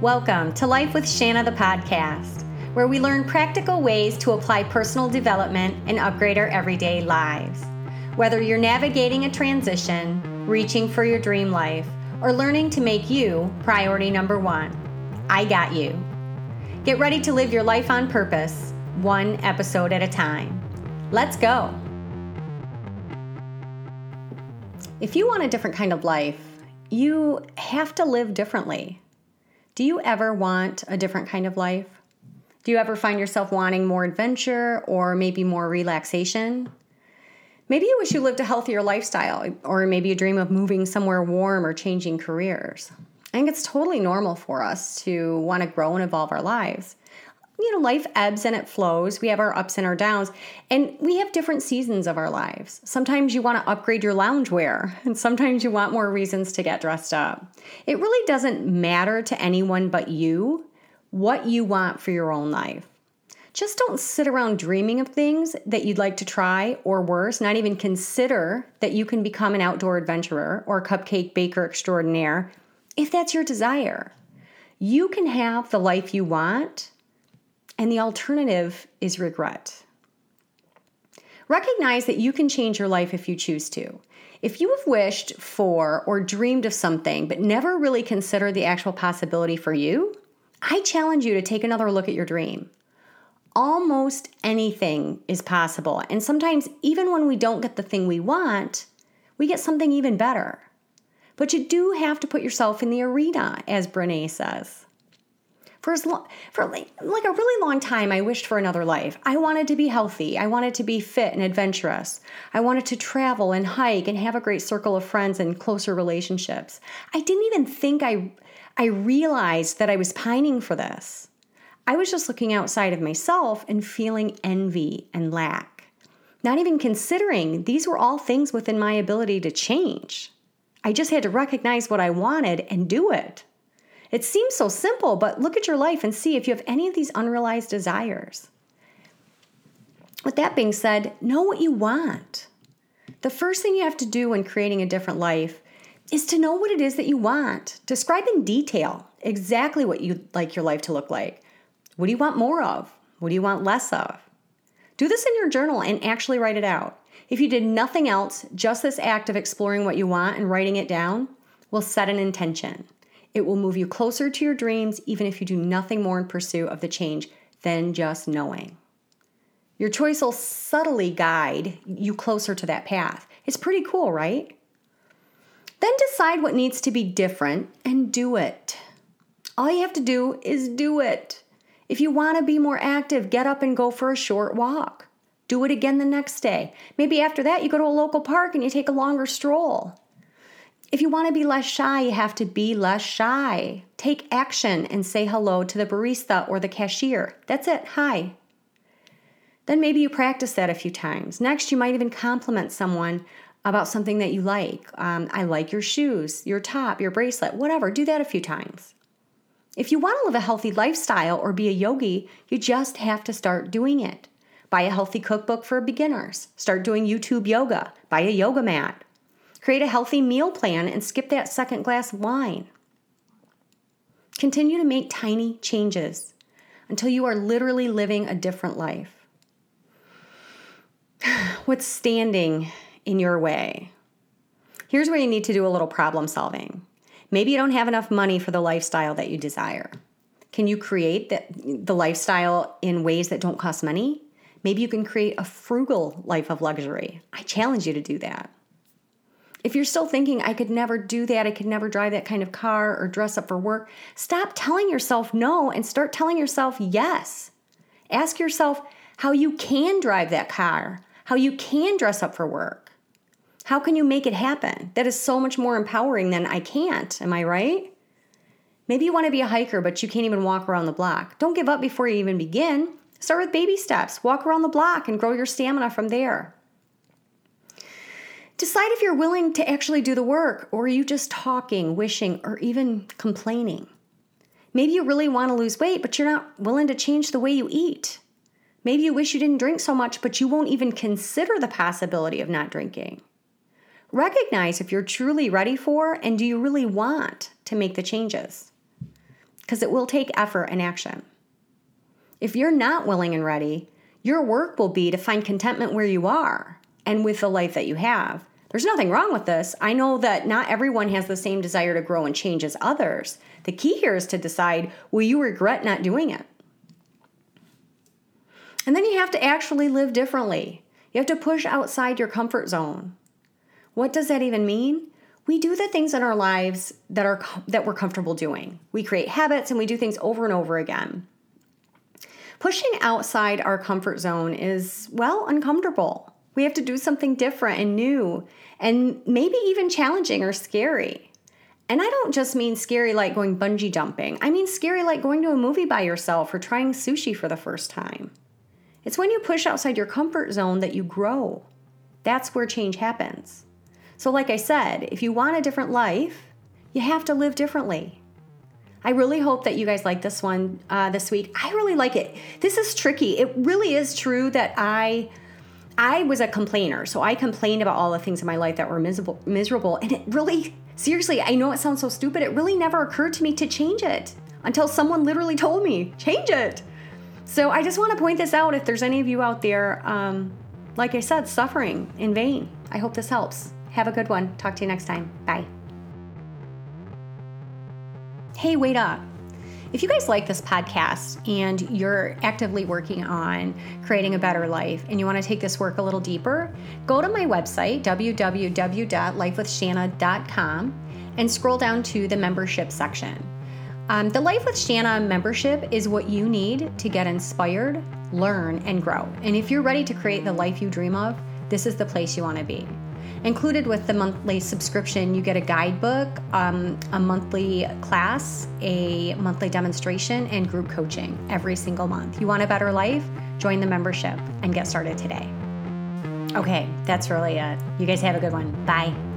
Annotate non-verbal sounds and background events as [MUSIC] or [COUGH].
Welcome to Life with Shanna, the podcast, where we learn practical ways to apply personal development and upgrade our everyday lives. Whether you're navigating a transition, reaching for your dream life, or learning to make you priority number one, I got you. Get ready to live your life on purpose, one episode at a time. Let's go. If you want a different kind of life, you have to live differently. Do you ever want a different kind of life? Do you ever find yourself wanting more adventure or maybe more relaxation? Maybe you wish you lived a healthier lifestyle, or maybe you dream of moving somewhere warm or changing careers. I think it's totally normal for us to want to grow and evolve our lives you know, life ebbs and it flows. We have our ups and our downs, and we have different seasons of our lives. Sometimes you want to upgrade your loungewear, [LAUGHS] and sometimes you want more reasons to get dressed up. It really doesn't matter to anyone but you what you want for your own life. Just don't sit around dreaming of things that you'd like to try, or worse, not even consider that you can become an outdoor adventurer or cupcake baker extraordinaire if that's your desire. You can have the life you want and the alternative is regret. Recognize that you can change your life if you choose to. If you have wished for or dreamed of something but never really considered the actual possibility for you, I challenge you to take another look at your dream. Almost anything is possible, and sometimes, even when we don't get the thing we want, we get something even better. But you do have to put yourself in the arena, as Brene says. For as long, for like, like a really long time, I wished for another life. I wanted to be healthy. I wanted to be fit and adventurous. I wanted to travel and hike and have a great circle of friends and closer relationships. I didn't even think I, I realized that I was pining for this. I was just looking outside of myself and feeling envy and lack. Not even considering these were all things within my ability to change. I just had to recognize what I wanted and do it. It seems so simple, but look at your life and see if you have any of these unrealized desires. With that being said, know what you want. The first thing you have to do when creating a different life is to know what it is that you want. Describe in detail exactly what you'd like your life to look like. What do you want more of? What do you want less of? Do this in your journal and actually write it out. If you did nothing else, just this act of exploring what you want and writing it down will set an intention. It will move you closer to your dreams, even if you do nothing more in pursuit of the change than just knowing. Your choice will subtly guide you closer to that path. It's pretty cool, right? Then decide what needs to be different and do it. All you have to do is do it. If you want to be more active, get up and go for a short walk. Do it again the next day. Maybe after that, you go to a local park and you take a longer stroll. If you want to be less shy, you have to be less shy. Take action and say hello to the barista or the cashier. That's it. Hi. Then maybe you practice that a few times. Next, you might even compliment someone about something that you like. Um, I like your shoes, your top, your bracelet, whatever. Do that a few times. If you want to live a healthy lifestyle or be a yogi, you just have to start doing it. Buy a healthy cookbook for beginners. Start doing YouTube yoga. Buy a yoga mat. Create a healthy meal plan and skip that second glass of wine. Continue to make tiny changes until you are literally living a different life. [SIGHS] What's standing in your way? Here's where you need to do a little problem solving. Maybe you don't have enough money for the lifestyle that you desire. Can you create the, the lifestyle in ways that don't cost money? Maybe you can create a frugal life of luxury. I challenge you to do that. If you're still thinking, I could never do that, I could never drive that kind of car or dress up for work, stop telling yourself no and start telling yourself yes. Ask yourself how you can drive that car, how you can dress up for work. How can you make it happen? That is so much more empowering than I can't. Am I right? Maybe you want to be a hiker, but you can't even walk around the block. Don't give up before you even begin. Start with baby steps. Walk around the block and grow your stamina from there. Decide if you're willing to actually do the work, or are you just talking, wishing, or even complaining? Maybe you really want to lose weight, but you're not willing to change the way you eat. Maybe you wish you didn't drink so much, but you won't even consider the possibility of not drinking. Recognize if you're truly ready for and do you really want to make the changes. because it will take effort and action. If you're not willing and ready, your work will be to find contentment where you are and with the life that you have. There's nothing wrong with this. I know that not everyone has the same desire to grow and change as others. The key here is to decide will you regret not doing it? And then you have to actually live differently. You have to push outside your comfort zone. What does that even mean? We do the things in our lives that are that we're comfortable doing. We create habits and we do things over and over again. Pushing outside our comfort zone is well uncomfortable. We have to do something different and new and maybe even challenging or scary. And I don't just mean scary like going bungee jumping. I mean scary like going to a movie by yourself or trying sushi for the first time. It's when you push outside your comfort zone that you grow. That's where change happens. So, like I said, if you want a different life, you have to live differently. I really hope that you guys like this one uh, this week. I really like it. This is tricky. It really is true that I I was a complainer, so I complained about all the things in my life that were miserable, miserable, and it really, seriously, I know it sounds so stupid. It really never occurred to me to change it until someone literally told me, change it. So I just want to point this out. If there's any of you out there, um, like I said, suffering in vain, I hope this helps. Have a good one. Talk to you next time. Bye. Hey, wait up. If you guys like this podcast and you're actively working on creating a better life and you want to take this work a little deeper, go to my website, www.lifewithshanna.com, and scroll down to the membership section. Um, the Life with Shanna membership is what you need to get inspired, learn, and grow. And if you're ready to create the life you dream of, this is the place you want to be. Included with the monthly subscription, you get a guidebook, um, a monthly class, a monthly demonstration, and group coaching every single month. You want a better life? Join the membership and get started today. Okay, that's really it. You guys have a good one. Bye.